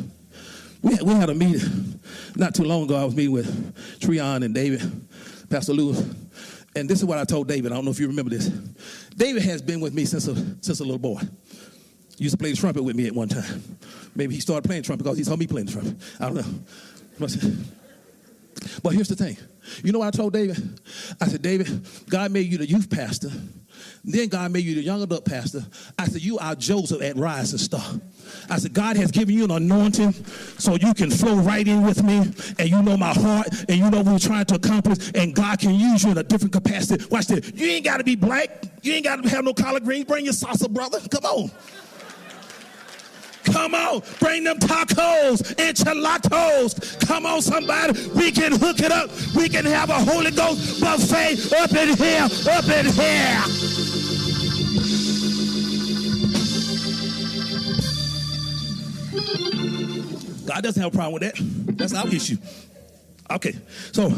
We had, we had a meeting not too long ago. I was meeting with Treon and David, Pastor Lewis, and this is what I told David. I don't know if you remember this. David has been with me since a, since a little boy used to play the trumpet with me at one time. Maybe he started playing trumpet because he saw me playing the trumpet. I don't know. But here's the thing. You know what I told David? I said, David, God made you the youth pastor. Then God made you the young adult pastor. I said, You are Joseph at Rising Star. I said, God has given you an anointing so you can flow right in with me and you know my heart and you know what we're trying to accomplish and God can use you in a different capacity. Watch this. You ain't got to be black. You ain't got to have no collard greens. Bring your salsa, brother. Come on. Come on, bring them tacos, enchiladas. Come on, somebody. We can hook it up. We can have a Holy Ghost buffet up in here, up in here. God doesn't have a problem with that. That's our issue. Okay, so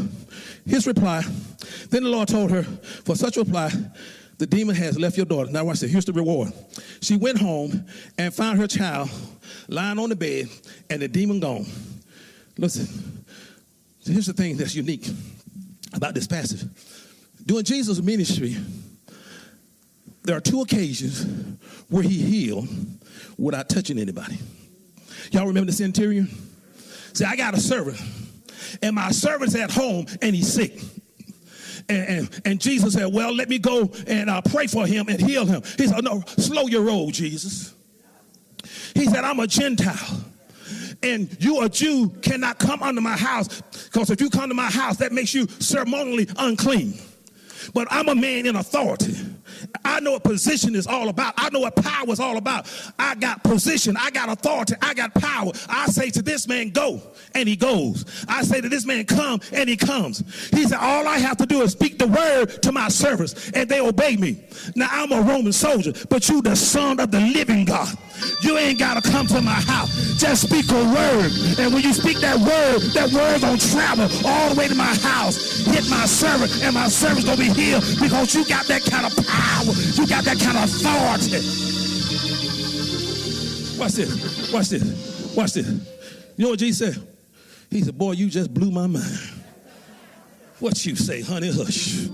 his reply. Then the Lord told her, For such reply, the demon has left your daughter. Now watch this. Here's the reward. She went home and found her child lying on the bed and the demon gone. Listen, here's the thing that's unique about this passage. During Jesus' ministry, there are two occasions where he healed without touching anybody. Y'all remember the centurion? See, I got a servant, and my servant's at home and he's sick. And, and, and Jesus said, Well, let me go and uh, pray for him and heal him. He said, No, slow your roll, Jesus. He said, I'm a Gentile. And you, a Jew, cannot come under my house because if you come to my house, that makes you ceremonially unclean. But I'm a man in authority. I know what position is all about. I know what power is all about. I got position. I got authority. I got power. I say to this man, go, and he goes. I say to this man, come, and he comes. He said, all I have to do is speak the word to my servants, and they obey me. Now, I'm a Roman soldier, but you the son of the living God. You ain't got to come to my house. Just speak a word. And when you speak that word, that word gonna travel all the way to my house, hit my servant, and my servant's gonna be healed because you got that kind of power. You got that kind of authority. Watch this. Watch this. Watch this. You know what Jesus said? He said, Boy, you just blew my mind. What you say, honey? Hush.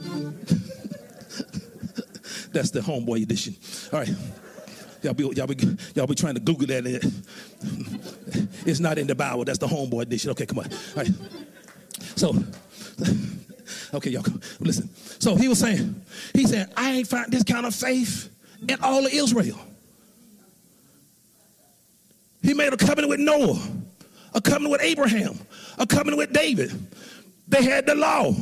That's the homeboy edition. All right. Y'all be, y'all, be, y'all be trying to Google that. It's not in the Bible. That's the homeboy edition. Okay, come on. All right. So, okay, y'all, listen. So he was saying, he said, I ain't found this kind of faith in all of Israel. He made a covenant with Noah, a covenant with Abraham, a covenant with David. They had the law.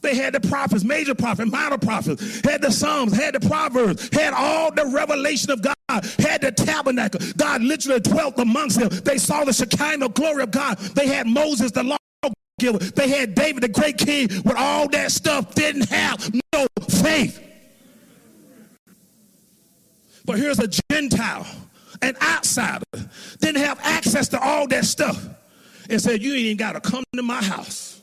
They had the prophets, major prophets, minor prophets, had the Psalms, had the Proverbs, had all the revelation of God, had the tabernacle. God literally dwelt amongst them. They saw the Shekinah glory of God. They had Moses, the law. They had David, the great king, with all that stuff, didn't have no faith. But here's a Gentile, an outsider, didn't have access to all that stuff, and said, You ain't even got to come to my house.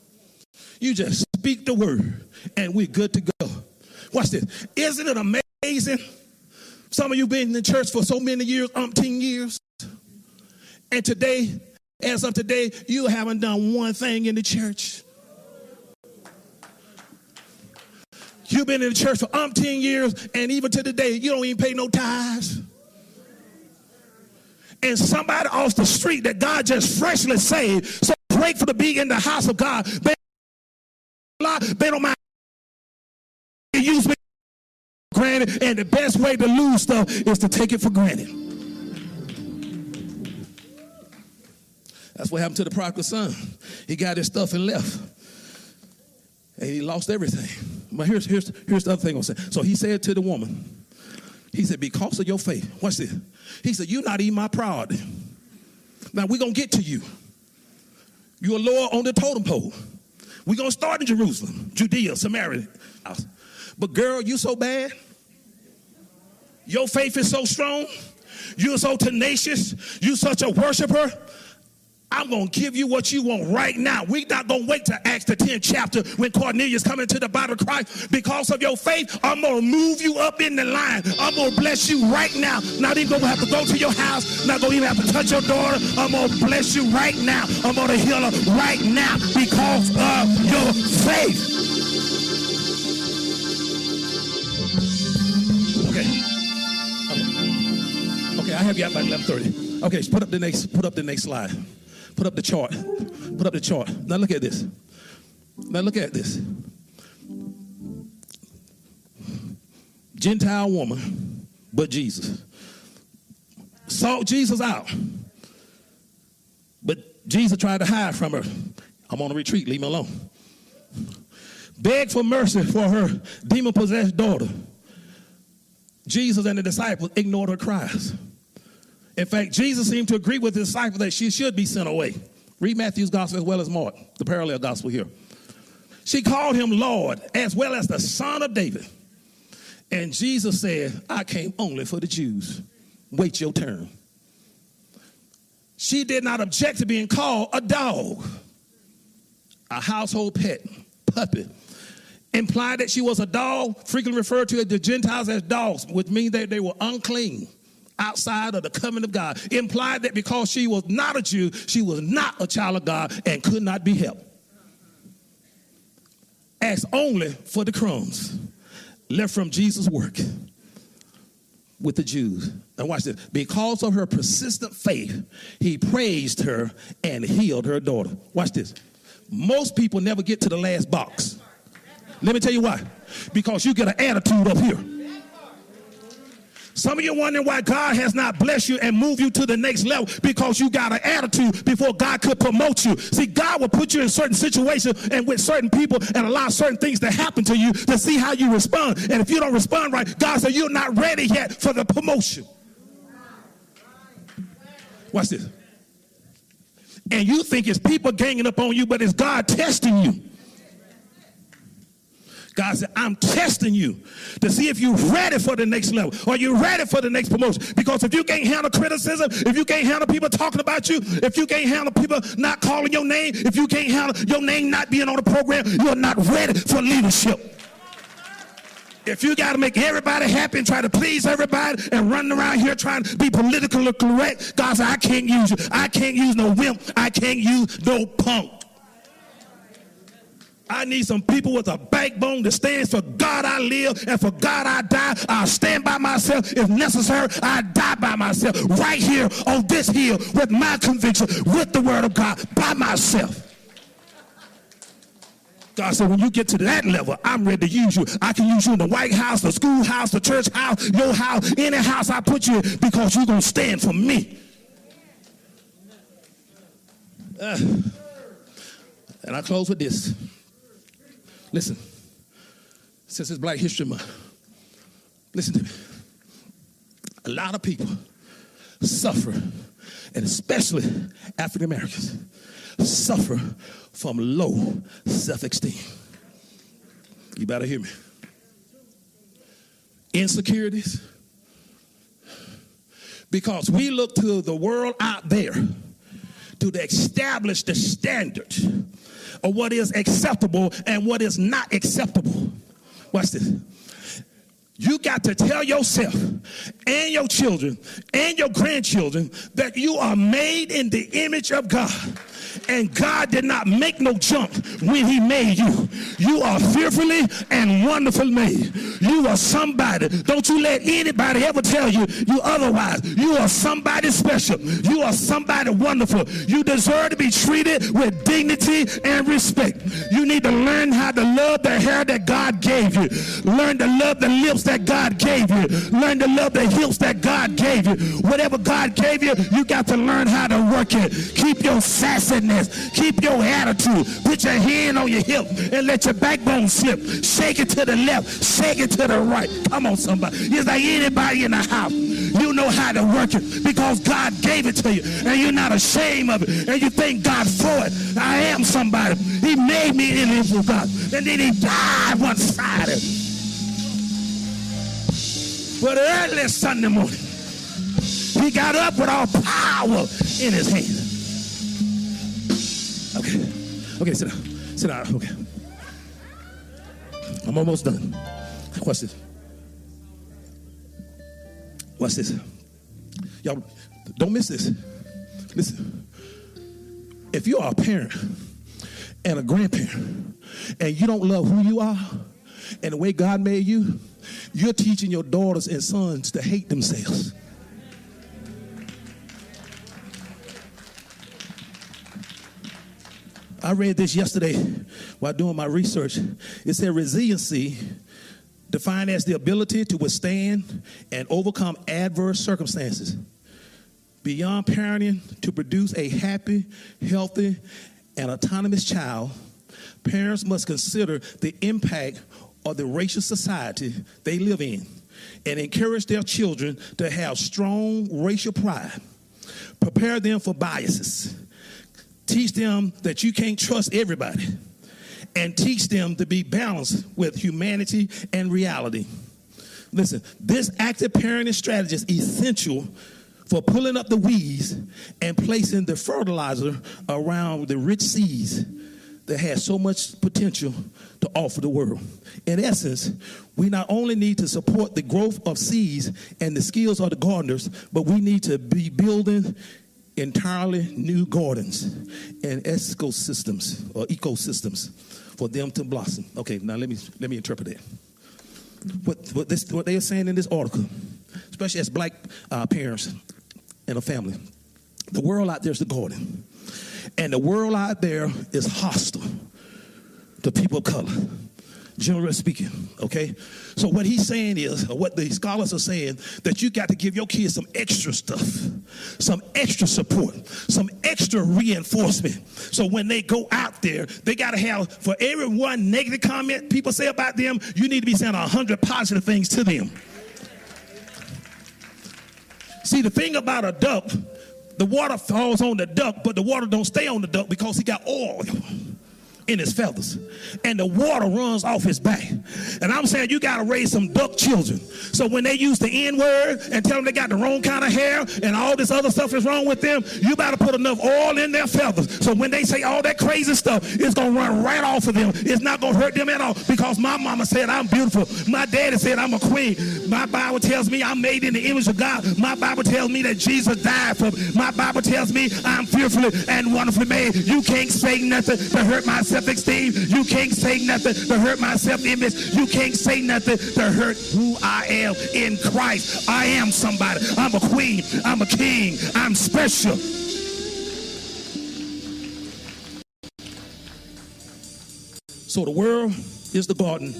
You just speak the word, and we're good to go. Watch this. Isn't it amazing? Some of you been in the church for so many years, umpteen years, and today, as of today, you haven't done one thing in the church. You've been in the church for umpteen years, and even to today, you don't even pay no tithes. And somebody off the street that God just freshly saved, so grateful to be in the house of God. They, don't mind use me granted, and the best way to lose stuff is to take it for granted. That's what happened to the prodigal son. He got his stuff and left. And he lost everything. But here's, here's, here's the other thing I'm saying. So he said to the woman, he said, because of your faith, watch this. He said, you're not even my priority. Now we're going to get to you. You're lower on the totem pole. We're going to start in Jerusalem, Judea, Samaria. But girl, you so bad. Your faith is so strong. You're so tenacious. You're such a worshiper. I'm going to give you what you want right now. We're not going to wait to Acts the 10th chapter when Cornelius coming to the body of Christ. Because of your faith, I'm going to move you up in the line. I'm going to bless you right now. Not even going to have to go to your house. Not going to even have to touch your daughter. I'm going to bless you right now. I'm going to heal her right now because of your faith. Okay. Okay, I have you at by 11:30. Okay, put up the next. Put up the next slide. Put up the chart. Put up the chart. Now look at this. Now look at this. Gentile woman, but Jesus. Sought Jesus out. But Jesus tried to hide from her. I'm on a retreat, leave me alone. Begged for mercy for her demon possessed daughter. Jesus and the disciples ignored her cries. In fact, Jesus seemed to agree with the disciple that she should be sent away. Read Matthew's gospel as well as Mark, the parallel gospel here. She called him Lord as well as the Son of David. And Jesus said, I came only for the Jews. Wait your turn. she did not object to being called a dog, a household pet, puppet. Implied that she was a dog, frequently referred to the Gentiles as dogs, which means that they were unclean outside of the covenant of God. Implied that because she was not a Jew, she was not a child of God and could not be helped. Asked only for the crumbs left from Jesus' work with the Jews. Now watch this. Because of her persistent faith, he praised her and healed her daughter. Watch this. Most people never get to the last box. Let me tell you why. Because you get an attitude up here. Some of you wondering why God has not blessed you and moved you to the next level because you got an attitude before God could promote you. See, God will put you in certain situations and with certain people and allow certain things to happen to you to see how you respond. And if you don't respond right, God said you're not ready yet for the promotion. Watch this. And you think it's people ganging up on you, but it's God testing you. God said, I'm testing you to see if you're ready for the next level. Are you ready for the next promotion? Because if you can't handle criticism, if you can't handle people talking about you, if you can't handle people not calling your name, if you can't handle your name not being on the program, you're not ready for leadership. If you got to make everybody happy and try to please everybody and run around here trying to be politically correct, God said, I can't use you. I can't use no wimp. I can't use no punk. I need some people with a backbone that stands for God I live and for God I die. I'll stand by myself. If necessary, I die by myself. Right here on this hill with my conviction, with the word of God, by myself. God said, when you get to that level, I'm ready to use you. I can use you in the White House, the schoolhouse, the church house, your house, any house I put you in because you're going to stand for me. Uh, and I close with this. Listen, since it's Black History Month, listen to me. A lot of people suffer, and especially African Americans, suffer from low self esteem. You better hear me. Insecurities. Because we look to the world out there to establish the standard of what is acceptable and what is not acceptable. Watch this. You got to tell yourself and your children and your grandchildren that you are made in the image of God. And God did not make no jump when he made you. You are fearfully and wonderfully made. You are somebody. Don't you let anybody ever tell you you otherwise. You are somebody special. You are somebody wonderful. You deserve to be treated with dignity and respect. You need to learn how to love the hair that God gave you. Learn to love the lips that God gave you. Learn to love the hips that God gave you. Whatever God gave you, you got to learn how to work it. Keep your Keep your attitude. Put your hand on your hip and let your backbone slip. Shake it to the left. Shake it to the right. Come on, somebody. It's like anybody in the house. You know how to work it because God gave it to you. And you're not ashamed of it. And you thank God for it. I am somebody. He made me in his God. And then he died one Friday. But early Sunday morning, he got up with all power in his hand. Okay. Okay, sit down. Sit down. Okay. I'm almost done. Watch this. Watch this. Y'all, don't miss this. Listen. If you are a parent and a grandparent and you don't love who you are and the way God made you, you're teaching your daughters and sons to hate themselves. I read this yesterday while doing my research. It said resiliency, defined as the ability to withstand and overcome adverse circumstances. Beyond parenting to produce a happy, healthy, and autonomous child, parents must consider the impact of the racial society they live in and encourage their children to have strong racial pride. Prepare them for biases Teach them that you can't trust everybody. And teach them to be balanced with humanity and reality. Listen, this active parenting strategy is essential for pulling up the weeds and placing the fertilizer around the rich seeds that has so much potential to offer the world. In essence, we not only need to support the growth of seeds and the skills of the gardeners, but we need to be building entirely new gardens and ecosystems or ecosystems for them to blossom. Okay, now let me let me interpret that. What what, this, what they are saying in this article, especially as black uh, parents and a family, the world out there is the garden, and the world out there is hostile to people of color generally speaking, okay? So what he's saying is, or what the scholars are saying, that you got to give your kids some extra stuff, some extra support, some extra reinforcement. So when they go out there, they got to have, for every one negative comment people say about them, you need to be saying a hundred positive things to them. See, the thing about a duck, the water falls on the duck, but the water don't stay on the duck because he got oil in his feathers and the water runs off his back. And I'm saying you got to raise some duck children. So when they use the N word and tell them they got the wrong kind of hair and all this other stuff is wrong with them, you better put enough oil in their feathers. So when they say all that crazy stuff, it's going to run right off of them. It's not going to hurt them at all because my mama said I'm beautiful. My daddy said I'm a queen. My Bible tells me I'm made in the image of God. My Bible tells me that Jesus died for me. My Bible tells me I'm fearfully and wonderfully made. You can't say nothing to hurt my self-esteem. You can't say nothing to hurt my self-image. You can't say nothing to hurt who I am in Christ. I am somebody. I'm a queen. I'm a king. I'm special. So the world is the garden.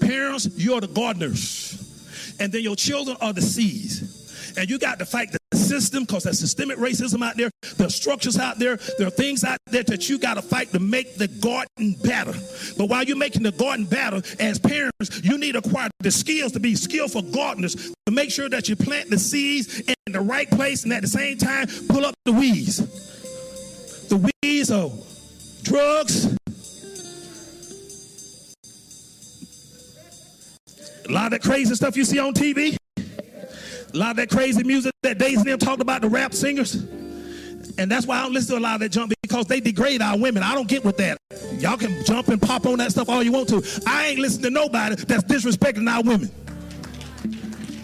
Parents, you're the gardeners. And then your children are the seeds. And you got to fight the system because there's systemic racism out there. There are structures out there. There are things out there that you got to fight to make the garden better. But while you're making the garden better, as parents, you need to acquire the skills to be skillful gardeners to make sure that you plant the seeds in the right place and at the same time pull up the weeds. The weeds are drugs, A lot of that crazy stuff you see on TV. A lot of that crazy music that and them talked about, the rap singers. And that's why I don't listen to a lot of that junk because they degrade our women. I don't get with that. Y'all can jump and pop on that stuff all you want to. I ain't listening to nobody that's disrespecting our women.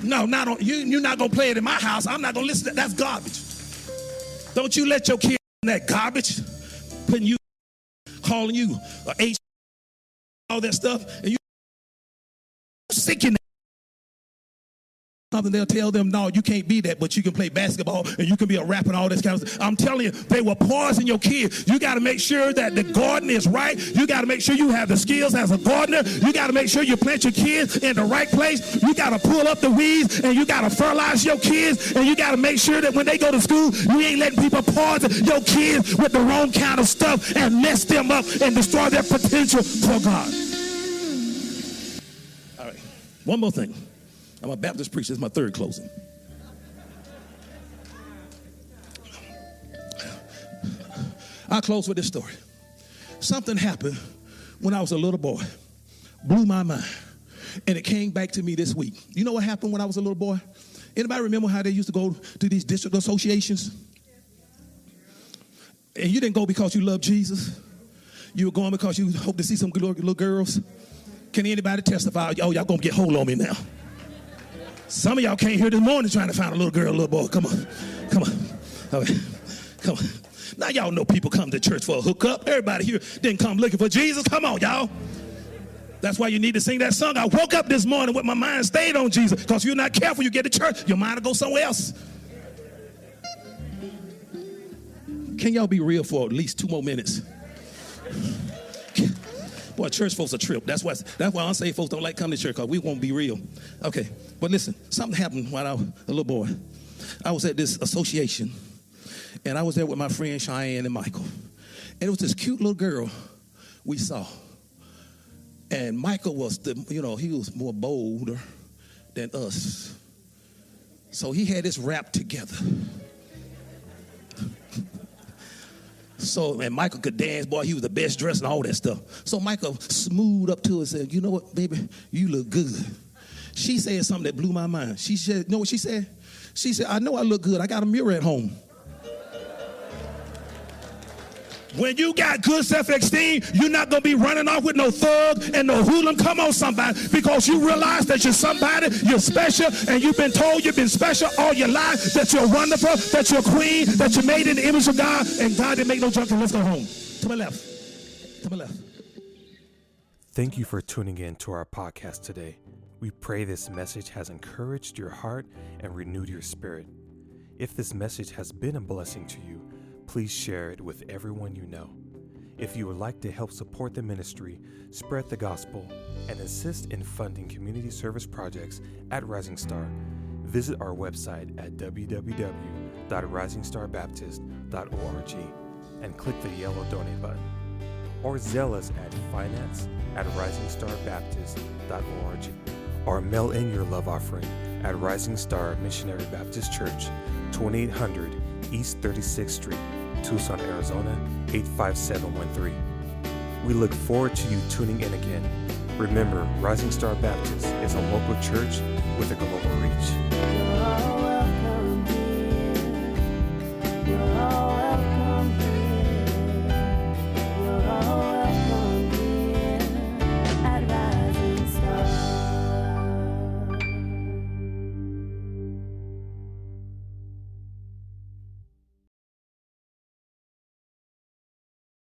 No, not on, you, you're not going to play it in my house. I'm not going to listen to that. That's garbage. Don't you let your kids in that garbage putting you, calling you H, all that stuff, and you sick in something they'll tell them no you can't be that but you can play basketball and you can be a rapper and all this kind of stuff. I'm telling you they will poison your kids. You got to make sure that the garden is right. You got to make sure you have the skills as a gardener. You got to make sure you plant your kids in the right place. You got to pull up the weeds and you got to fertilize your kids. And you got to make sure that when they go to school you ain't letting people poison your kids with the wrong kind of stuff and mess them up and destroy their potential for god. All right. One more thing I'm a Baptist preacher. It's my third closing. I'll close with this story. Something happened when I was a little boy, blew my mind, and it came back to me this week. You know what happened when I was a little boy? Anybody remember how they used to go to these district associations? And you didn't go because you loved Jesus. You were going because you hoped to see some little girls. Can anybody testify? Oh, y'all gonna get hold on me now. Some of y'all came here this morning trying to find a little girl, a little boy. Come on, come on, okay. come on. Now y'all know people come to church for a hookup. Everybody here didn't come looking for Jesus. Come on, y'all. That's why you need to sing that song. I woke up this morning with my mind stayed on Jesus. Because you're not careful, you get to church, your mind will go somewhere else. Can y'all be real for at least two more minutes? Boy, church folks are trip. That's why that's why unsaved folks don't like coming to church because we won't be real. Okay, but listen, something happened when I was a little boy. I was at this association, and I was there with my friend Cheyenne and Michael, and it was this cute little girl we saw. And Michael was the, you know, he was more bolder than us. So he had this rap together. So, and Michael could dance, boy, he was the best dressed and all that stuff. So Michael smoothed up to her and said, You know what, baby, you look good. She said something that blew my mind. She said, You know what she said? She said, I know I look good. I got a mirror at home. When you got good self-esteem, you're not gonna be running off with no thug and no hooligan. Come on, somebody, because you realize that you're somebody, you're special, and you've been told you've been special all your life, that you're wonderful, that you're queen, that you're made in the image of God, and God didn't make no junk. Let's go home. To my left. To my left. Thank you for tuning in to our podcast today. We pray this message has encouraged your heart and renewed your spirit. If this message has been a blessing to you, please share it with everyone you know. If you would like to help support the ministry, spread the gospel, and assist in funding community service projects at Rising Star, visit our website at www.risingstarbaptist.org and click the yellow donate button. Or Zelle us at finance at risingstarbaptist.org or mail in your love offering at Rising Star Missionary Baptist Church, 2800 East 36th Street, Tucson, Arizona 85713. We look forward to you tuning in again. Remember, Rising Star Baptist is a local church with a global reach.